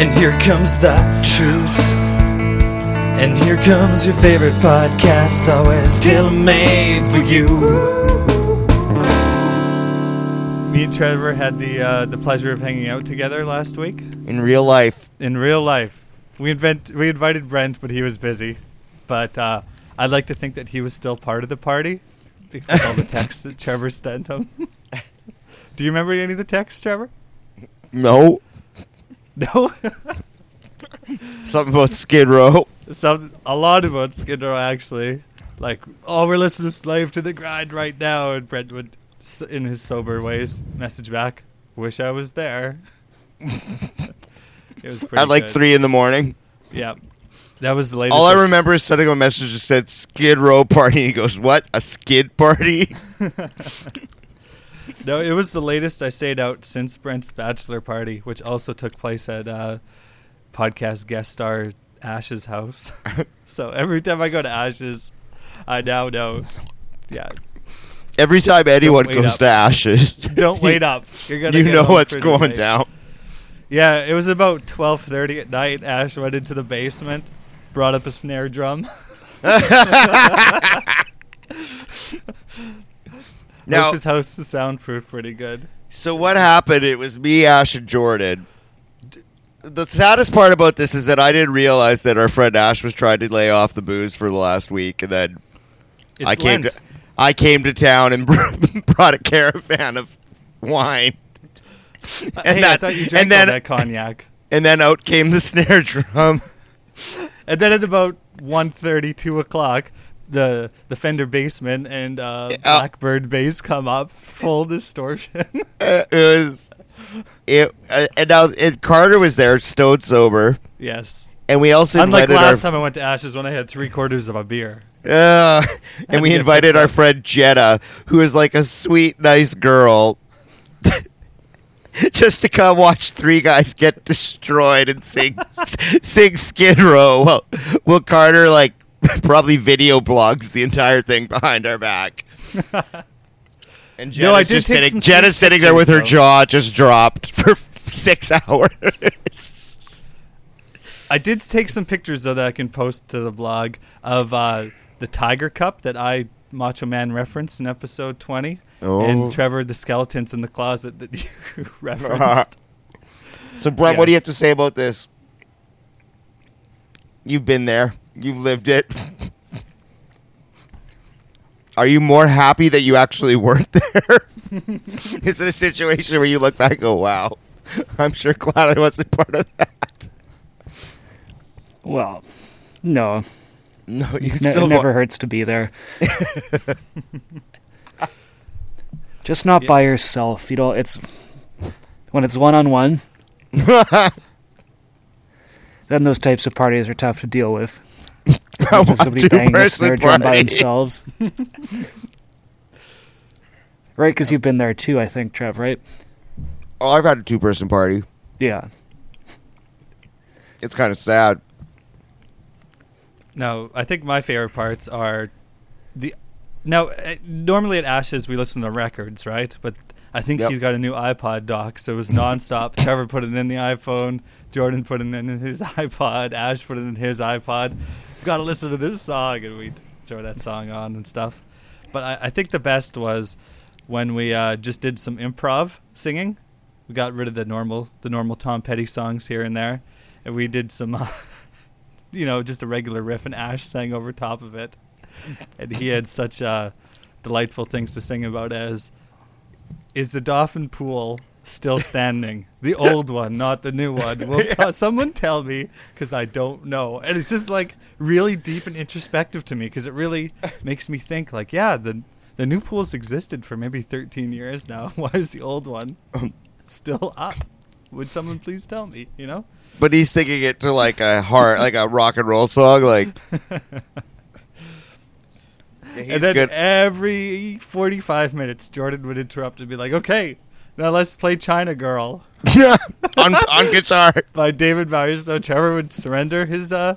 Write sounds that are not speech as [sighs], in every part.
and here comes the truth. And here comes your favorite podcast, always tailor made for you. Me and Trevor had the uh, the pleasure of hanging out together last week In real life, in real life. We invent we invited Brent, but he was busy. But uh, I'd like to think that he was still part of the party because all the texts that Trevor sent him. Do you remember any of the texts, Trevor? no. [laughs] No. Something about Skid Row. Some a lot about Skid Row actually. Like, oh, we're listening to "Slave to the Grind" right now, and Brent would, in his sober ways, message back, "Wish I was there." [laughs] it was [laughs] pretty At like good. three in the morning. Yeah, that was the latest. All I ex- remember is sending him a message that said Skid Row party. And he goes, "What? A skid party?" [laughs] No, it was the latest I stayed out since Brent's bachelor party, which also took place at uh, podcast guest star Ash's house. [laughs] so every time I go to Ash's, I now know. Yeah, Every time anyone goes up. to Ashes, don't wait up. You're gonna you know what's going night. down. Yeah, it was about twelve thirty at night. Ash went into the basement, brought up a snare drum. [laughs] Now, Hope his house is soundproof pretty good. so what happened? It was me, Ash, and Jordan. The saddest part about this is that I didn't realize that our friend Ash was trying to lay off the booze for the last week, and then It's I came Lent. to I came to town and [laughs] brought a caravan of wine, [laughs] and hey, I thought you and then- that cognac. and then out came the [laughs] snare drum. [laughs] And then at about 1.30, 2 o'clock, the the Fender bassman and uh, Blackbird bass come up, full distortion. Uh, it was it, uh, and now and Carter was there, stone sober, yes. and we also Unlike last our time I went to Ashes when I had three quarters of a beer. uh, and we invited our friend Jetta, who is like a sweet, nice girl. [laughs] Just to come watch three guys get destroyed and sing [laughs] sing Skid Row. Well, well, Carter like [laughs] probably video blogs the entire thing behind our back. And Jenna's No, I did just sitting. Jenna's sitting there with her though. jaw just dropped for six hours. I did take some pictures though that I can post to the blog of uh, the Tiger Cup that I Macho Man referenced in episode 20, Oh. and Trevor the skeletons in the closet that [laughs] you [laughs] referenced. So, Brent, what do you have to say about this? You've been there. You've lived it. [laughs] Are you more happy that you actually weren't there? Is it a situation where you look back and go, wow, I'm sure glad I wasn't part of that? Well, no, No, you it, ne- still it never hurts to be there. Just not Yeah. by yourself. You know, it's when it's one on one. Then those types of parties are tough to deal with. I Just want somebody banging a snare drum by party. themselves. [laughs] right, because you've been there too, I think, Trev. Right? Oh, I've had a two person party. Yeah. It's kind of sad. No, I think my favorite parts are the. Now, uh, normally at Ashes we listen to records, right? But I think Yep. he's got a new iPod dock, so it was nonstop. [laughs] Trevor put it in the iPhone, Jordan put it in his [laughs] iPod, Ash put it in his iPod. He's got to listen to this song, and we'd throw that song on and stuff. But I, I think the best was when we uh, just did some improv singing. We got rid of the normal, the normal Tom Petty songs here and there, and we did some. Uh, [laughs] you know, just a regular riff, and Ash sang over top of it. [laughs] And he had such uh, delightful things to sing about as Is the Dolphin Pool still standing? the [laughs] old one, not the new one. Will [laughs] t- someone tell me? Because I don't know. And it's just like really deep and introspective to me because it really makes me think, like, yeah, the, the new pool's existed for maybe 13 years now. Why is the old one still up? Would someone please tell me, you know? But he's singing it to like a heart, like a rock and roll song. Like, Yeah, and then good. every 45 minutes, Jordan would interrupt and be like, okay, Now let's play China Girl [laughs] [laughs] on on guitar. by David Bowie. So Trevor would surrender his uh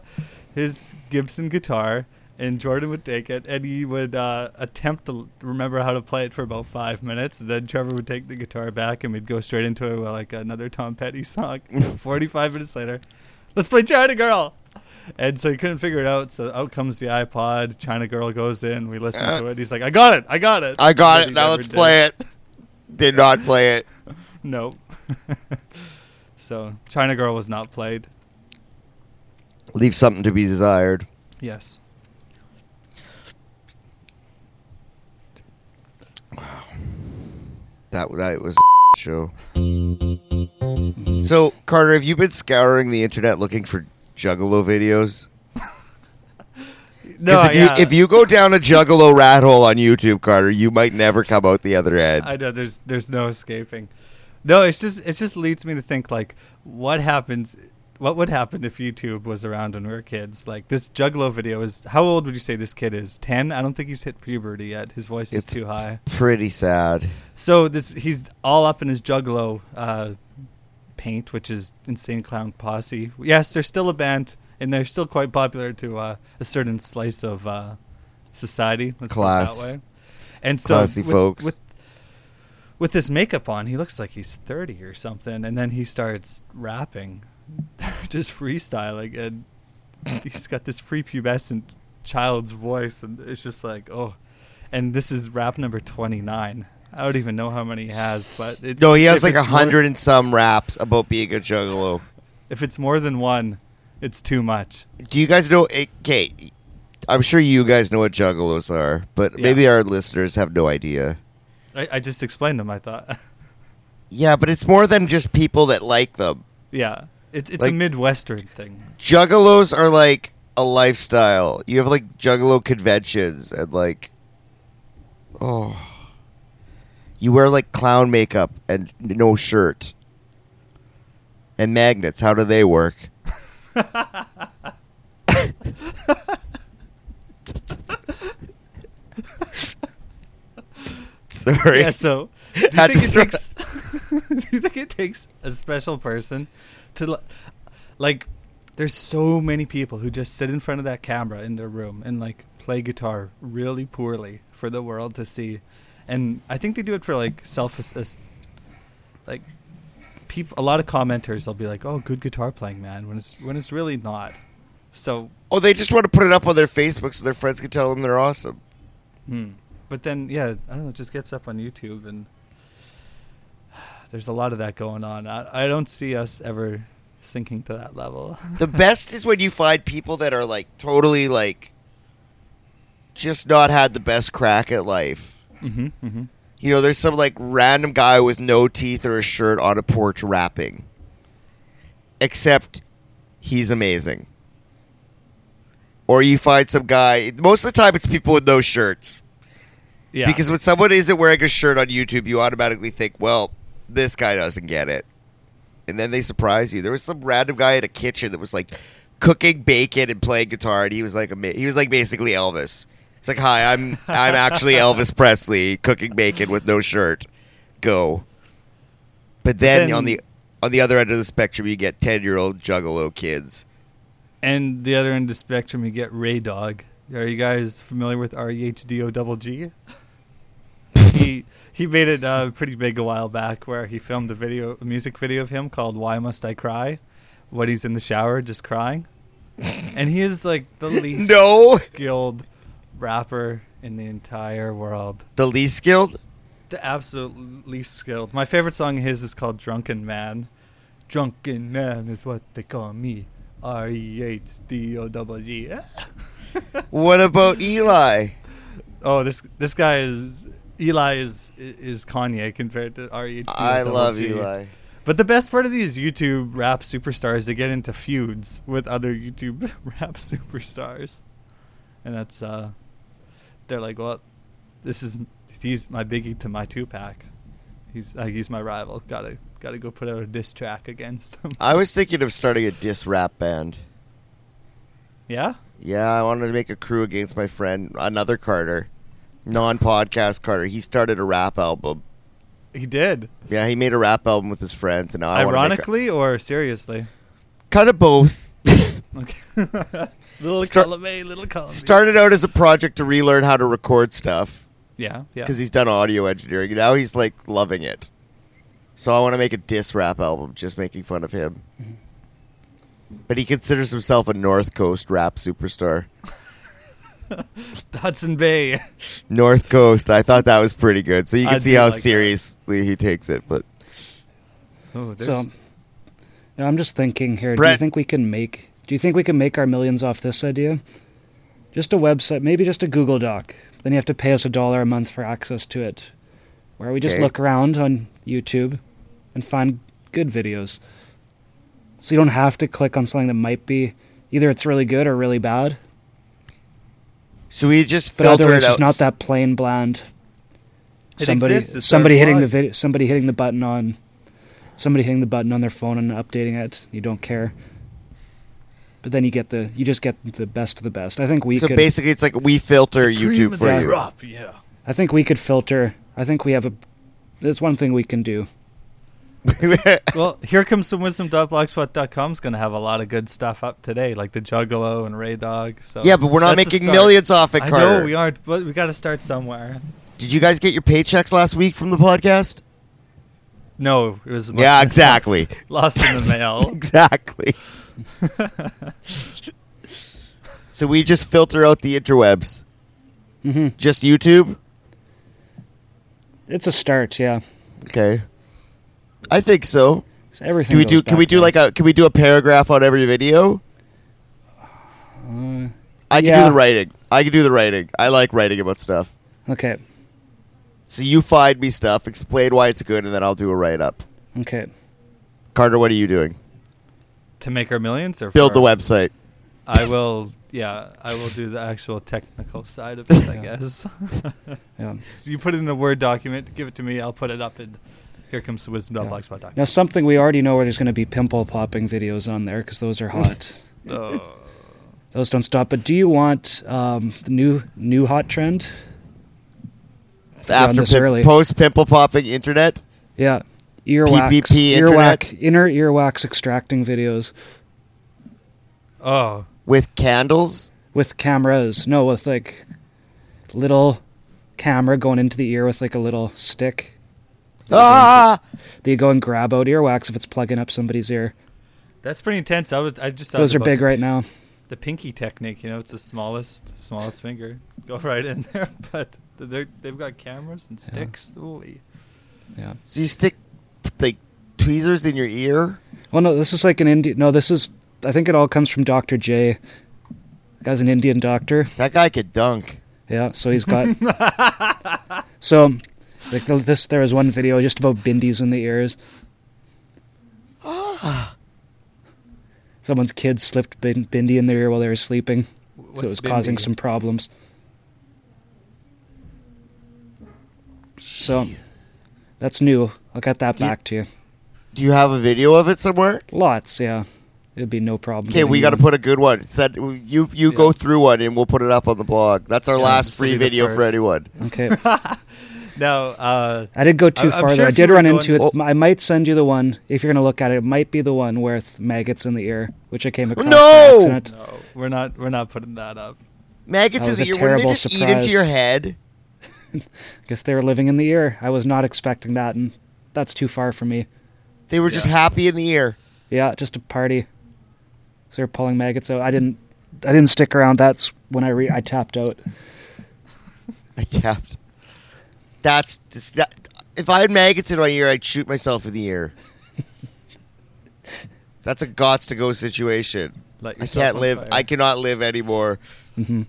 his Gibson guitar, and Jordan would take it, and he would uh, attempt to remember how to play it for about five minutes. And then Trevor would take the guitar back, and we'd go straight into uh, like another Tom Petty song. [laughs] Forty-five minutes later, let's play China Girl. And so he couldn't figure it out. So out comes the iPod. China Girl goes in. We listen to it. He's like, "I got it! I got it! I got But it. Now let's did. play it. Did not play it. [laughs] Nope. [laughs] so China Girl was not played. Leave something to be desired. Yes. Wow. That that was a [laughs] show. So Carter, have you been scouring the internet looking for Juggalo videos? [laughs] No, if yeah. you if you go down a Juggalo rat hole on YouTube, Carter, you might never come out the other end. I know there's there's no escaping. No, it's just it just leads me to think like what happens what would happen if YouTube was around when we were kids? Like this Juggalo video is how old would you say this kid is? 10? I don't think he's hit puberty yet. His voice is too high. Pretty sad. So this he's all up in his Juggalo uh, paint, which is Insane Clown Posse. Yes, they're still a band, and they're still quite popular to uh, a certain slice of uh, society. Let's Class. put it that way. And so Classy with, folks. with with this makeup on, he looks like he's thirty or something, and then he starts rapping, [laughs] just freestyling, and he's got this prepubescent child's voice, and it's just like oh. And this is rap number twenty nine. I don't even know how many he has, but it's, No, he has like a hundred and some raps about being a Juggalo. If it's more than one, it's too much. Do you guys know? Eh, okay, I'm sure you guys know what Juggalos are, but Yeah. maybe our listeners have no idea. I, I just explained them. I thought, [laughs] Yeah, but it's more than just people that like them. yeah, it's it's Like- a midwestern thing. Juggalos are like a lifestyle. You have like Juggalo conventions and like, oh, you wear like clown makeup and no shirt. And magnets, how do they work? [laughs] Sorry. Yeah. So, do you think it takes? [laughs] [laughs] do you think it takes a special person to, like? There's so many people who just sit in front of that camera in their room and like play guitar really poorly for the world to see, and I think they do it for like self as like people. A lot of commenters will be like, "Oh, good guitar playing, man," when it's when it's really not. So Oh, they just want to put it up on their Facebook so their friends can tell them they're awesome. Hmm. But then, yeah, I don't know. It just gets up on YouTube, and [sighs] there's a lot of that going on. I, I don't see us ever sinking to that level. The best is when you find people that are like totally like just not had the best crack at life. Mm-hmm, mm-hmm. You know, there's some like random guy with no teeth or a shirt on a porch rapping. Except he's amazing. Or you find some guy, most of the time it's people with no shirts. Yeah. Because when someone isn't wearing a shirt on YouTube, you automatically think, well, this guy doesn't get it. And then they surprise you. There was some random guy in a kitchen that was like cooking bacon and playing guitar, and he was like, he was like basically Elvis. It's like, hi, I'm I'm actually [laughs] Elvis Presley cooking bacon with no shirt. Go. But then, Then- on the on the other end of the spectrum, you get ten year old Juggalo kids. and the other end of the spectrum, you get Ray Dog. Are you guys familiar with R E H D O double G? [laughs] he he made it uh, pretty big a while back, where he filmed a video, a music video of him called "Why Must I Cry," when he's in the shower just crying, [laughs] and he is like the least No, skilled rapper in the entire world. the least skilled. The absolute least skilled. My favorite song of his is called "Drunken Man." Drunken Man is what they call me. R E H D O double G. [laughs] What about Eli? Oh, this this guy is Eli is is Kanye compared to R E H D O I love Eli. But the best part of these YouTube rap superstars, they get into feuds with other YouTube [laughs] rap superstars, and that's uh, they're like, well, this is he's my Biggie to my Tupac. He's uh, he's my rival. Gotta gotta go put out a diss track against him. I was thinking of starting a diss rap band. yeah. Yeah, I wanted to make a crew against my friend, another Carter, non podcast Carter. He started a rap album. He did. Yeah, he made a rap album with his friends, and now I wanna make a- Ironically or seriously? kind of both. [laughs] Okay. [laughs] little Start- column A, little column B. Started out as a project to relearn how to record stuff Yeah, yeah. because he's done audio engineering. Now he's like loving it. So I want to make a diss rap album, just making fun of him. Mm-hmm. But he considers himself a North Coast rap superstar. [laughs] Hudson Bay. North Coast. I thought that was pretty good. So you can I see how like that. seriously he takes it. But Oh, there's, So, yeah, I'm just thinking here. Do you think we can make? Do you think we can make our millions off this idea? Just a website, maybe just a Google Doc. Then you have to pay us a dollar a month for access to it, where we just Okay. look around on YouTube and find good videos. So you don't have to click on something that might be either it's really good or really bad. so we just But filter otherwise, it it's out. not that plain bland. It somebody exists, somebody hitting the video, somebody hitting the button on, somebody hitting the button on their phone and updating it. You don't care. But then you get the you just get the best of the best. I think we so could. basically, it's like we filter YouTube for you. crop, yeah. I think we could filter. I think we have a. That's one thing we can do. [laughs] Well, here comes some wisdom.blogspot.com is going to have a lot of good stuff up today, like the Juggalo and Ray Dog. So yeah, but we're not making millions off it, I Carter. know we aren't, but we got to start somewhere. Did you guys get your paychecks last week from the podcast? No, it was Yeah, exactly. [laughs] lost in the mail. [laughs] exactly. So we just filter out the interwebs. hmm Just YouTube? It's a start. Yeah. Okay. I think so. So everything. Can we do can we do like a can we do a paragraph on every video? Uh, I can do the writing. I can do the writing. I like writing about stuff. okay. So you find me stuff, explain why it's good, and then I'll do a write up. Okay. Carter, what are you doing? To make our millions or Build for- the website. I will, yeah, I will do the actual technical side of it, I guess. [laughs] Yeah. so you put it in a Word document, give it to me, I'll put it up, and here comes the wisdom.blogspot.com. Now something we already know where there's going to be pimple popping videos on there because those are hot. [laughs] Oh. those don't stop. But do you want um, the new new hot trend? After this pim- post pimple popping internet. Yeah. Earwax. PPP earwax. Inner earwax extracting videos oh. with candles. with cameras. No, with like little camera going into the ear with like a little stick. Ah! They go and grab out earwax if it's plugging up somebody's ear. That's pretty intense. I, was, I just Those are about big the, right now. The pinky technique, you know, it's the smallest, smallest finger. Go [laughs] right in there, but they're, they've got cameras and sticks. Holy. Yeah. So you stick like tweezers in your ear. Well, no, this is like an Indian. No, this is. I think it all comes from Doctor J. Guy's an Indian doctor. That guy could dunk. Yeah, so he's got. [laughs] so, like this, there was one video just about bindies in the ears. Ah. Someone's kid slipped bin- bindi in their ear while they were sleeping, so it What's was causing some problems. So, that's new. I'll get that Do you- back to you. Do you have a video of it somewhere? Lots, yeah. It'd be no problem. Okay, we got to put a good one. Said you you go through one and we'll put it up on the blog. That's our Yeah, last free video for anyone. Okay. [laughs] Now, uh, I did go too I'm- I'm far sure there. I did were run going- into it. Oh. I might send you the one if you're going to look at it. It might be the one with maggots in the ear, which I came across. No! by accident. no, we're not, we're not putting that up. Maggots That in the ear. Wouldn't they terrible just eat into your head? [laughs] Guess they were living in the ear. I was not expecting that, and that's too far for me. They were just Yeah. happy in the ear. Yeah, just a party. So they're pulling maggots out. I didn't. I didn't stick around. That's when I re- I tapped out. [laughs] I tapped. That's just, that. If I had maggots in my ear, I'd shoot myself in the ear. [laughs] That's a gots to go situation. I can't live. fire. I cannot live anymore. hmm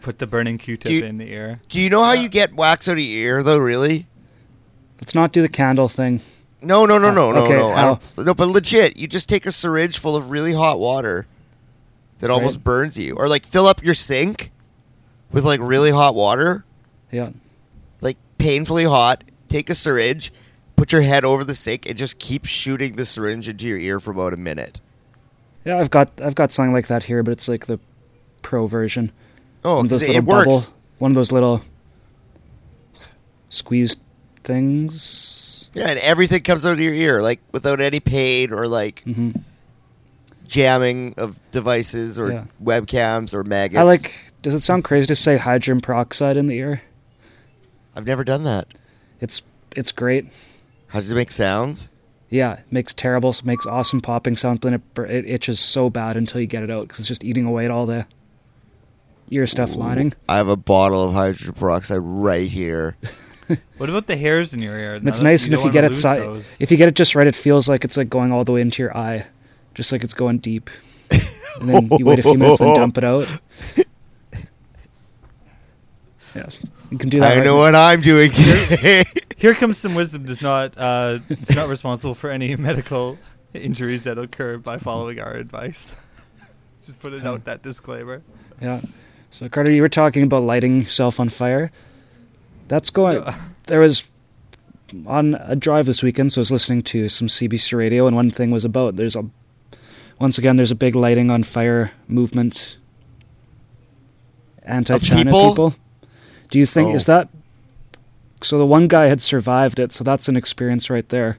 Put the burning Q-tip you- in the ear. Do you know how Yeah. you get wax out of your ear, though? Really? Let's not do the candle thing. No, no, no, Uh, no, no, okay, no. How? no, but legit, you just take a syringe full of really hot water that almost burns you, or like fill up your sink with like really hot water, Yeah. like painfully hot. Take a syringe, put your head over the sink, and just keep shooting the syringe into your ear for about a minute. Yeah, I've got I've got something like that here, but it's like the pro version. Oh, one of those it, little it works. bubble, one of those little squeeze things. Yeah, and everything comes out of your ear, like without any pain or like hmm jamming of devices or Yeah. webcams or maggots. I like. Does it sound crazy to say hydrogen peroxide in the ear? I've never done that. It's it's great. How does it make sounds? Yeah, it makes terrible, makes awesome popping sounds, but then it, it itches so bad until you get it out because it's just eating away at all the ear stuff lining. I have a bottle of hydrogen peroxide right here. [laughs] [laughs] What about the hairs in your ear? And it's nice, and if you get it si- if you get it just right, it feels like it's like going all the way into your eye, just like it's going deep. and then you wait a few minutes and [laughs] dump it out. Yeah, you can do that. I right know now. what I'm doing today. [laughs] Here comes some wisdom. Does not uh, is not responsible for any medical injuries that occur by following our advice. Just put it Oh. out that disclaimer. Yeah. So Carter, you were talking about lighting yourself on fire. That's going. There was on a drive this weekend, so I was listening to some CBC radio, and one thing was about there's a once again there's a big lighting on fire movement. Anti-China people? people. Do you think is Oh. that? So the one guy had survived it, so that's an experience right there.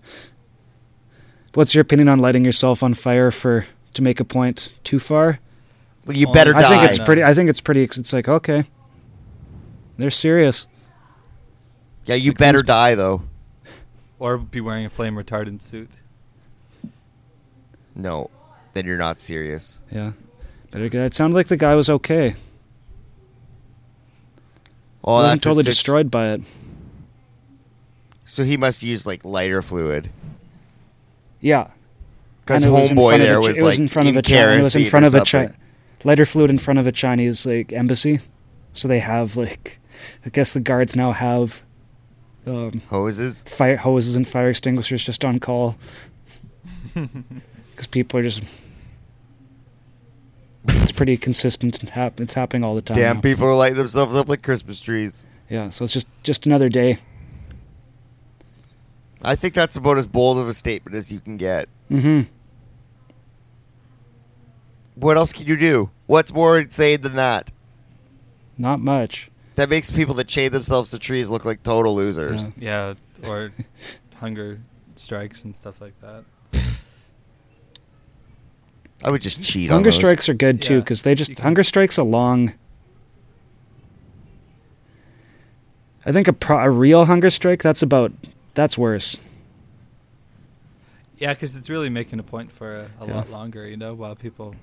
What's your opinion on lighting yourself on fire for to make a point too far? well, you better I die. I think it's pretty. I think it's pretty. It's like okay, they're serious. Yeah, you better die though. Or be wearing a flame retardant suit. No, then you're not serious. Yeah, but it, it sounded like the guy was okay. Oh, he wasn't totally destroyed by it. So he must use like lighter fluid. Yeah, Because it was in homeboy front of there Chi- was it was like in front of a Chi- kerosene it was in front of a something. Lighter fluid in front of a Chinese like embassy. So they have like, I guess the guards now have um, hoses. fire hoses and fire extinguishers just on call [laughs] because people are just. It's pretty consistent. and hap- It's happening all the time. Damn, now. people are lighting themselves up like Christmas trees. Yeah, so it's just just another day. I think that's about as bold of a statement as you can get. Mm-hmm. What else can you do? What's more insane than that? Not much. That makes people that chain themselves to trees look like total losers. Yeah. Yeah, or [laughs] hunger strikes and stuff like that. I would just cheat on Hunger those. strikes are good too Yeah, because they just can- hunger strikes a long. I think a pro, a real hunger strike that's about that's worse. Yeah, because it's really making a point for a, a Yeah. lot longer, you know, while people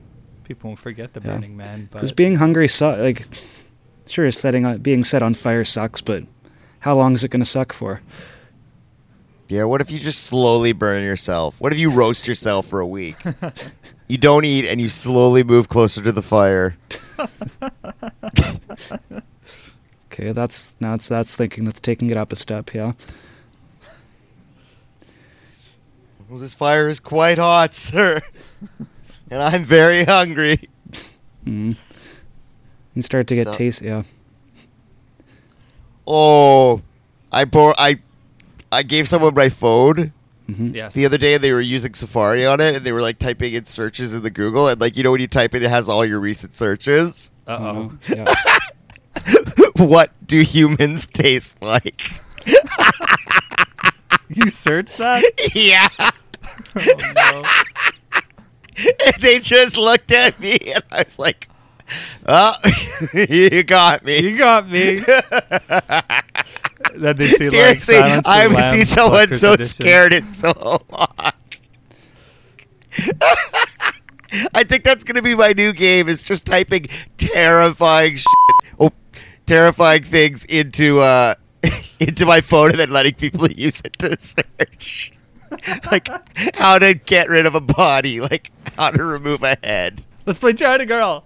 people won't forget the Yeah. Burning Man. Because being hungry, su- like, sure, setting on, being set on fire sucks, but how long is it going to suck for? Yeah, what if you just slowly burn yourself? What if you roast yourself for a week? you don't eat and you slowly move closer to the fire. Okay, that's now it's that's thinking that's taking it up a step. Yeah, Well, this fire is quite hot, [laughs] sir. and I'm very hungry. mm. You start to get Stop. taste. Yeah, Oh, I bor- I I gave someone my phone hmm yes, the other day and they were using Safari on it and they were like typing in searches in the Google and like you know when you type it it has all your recent searches. uh oh, [laughs] yeah. what do humans taste like? [laughs] you searched that? [laughs] yeah. oh, And they just looked at me and I was like, "Oh, [laughs] you got me. You got me. [laughs] then they see Seriously, of I haven't seen someone so Edition. scared in so long. [laughs] I think that's going to be my new game. Is just typing terrifying shit, oh, terrifying things into uh, into my phone and then letting people use it to search, like how to get rid of a body, like how to remove a head. Let's play China Girl.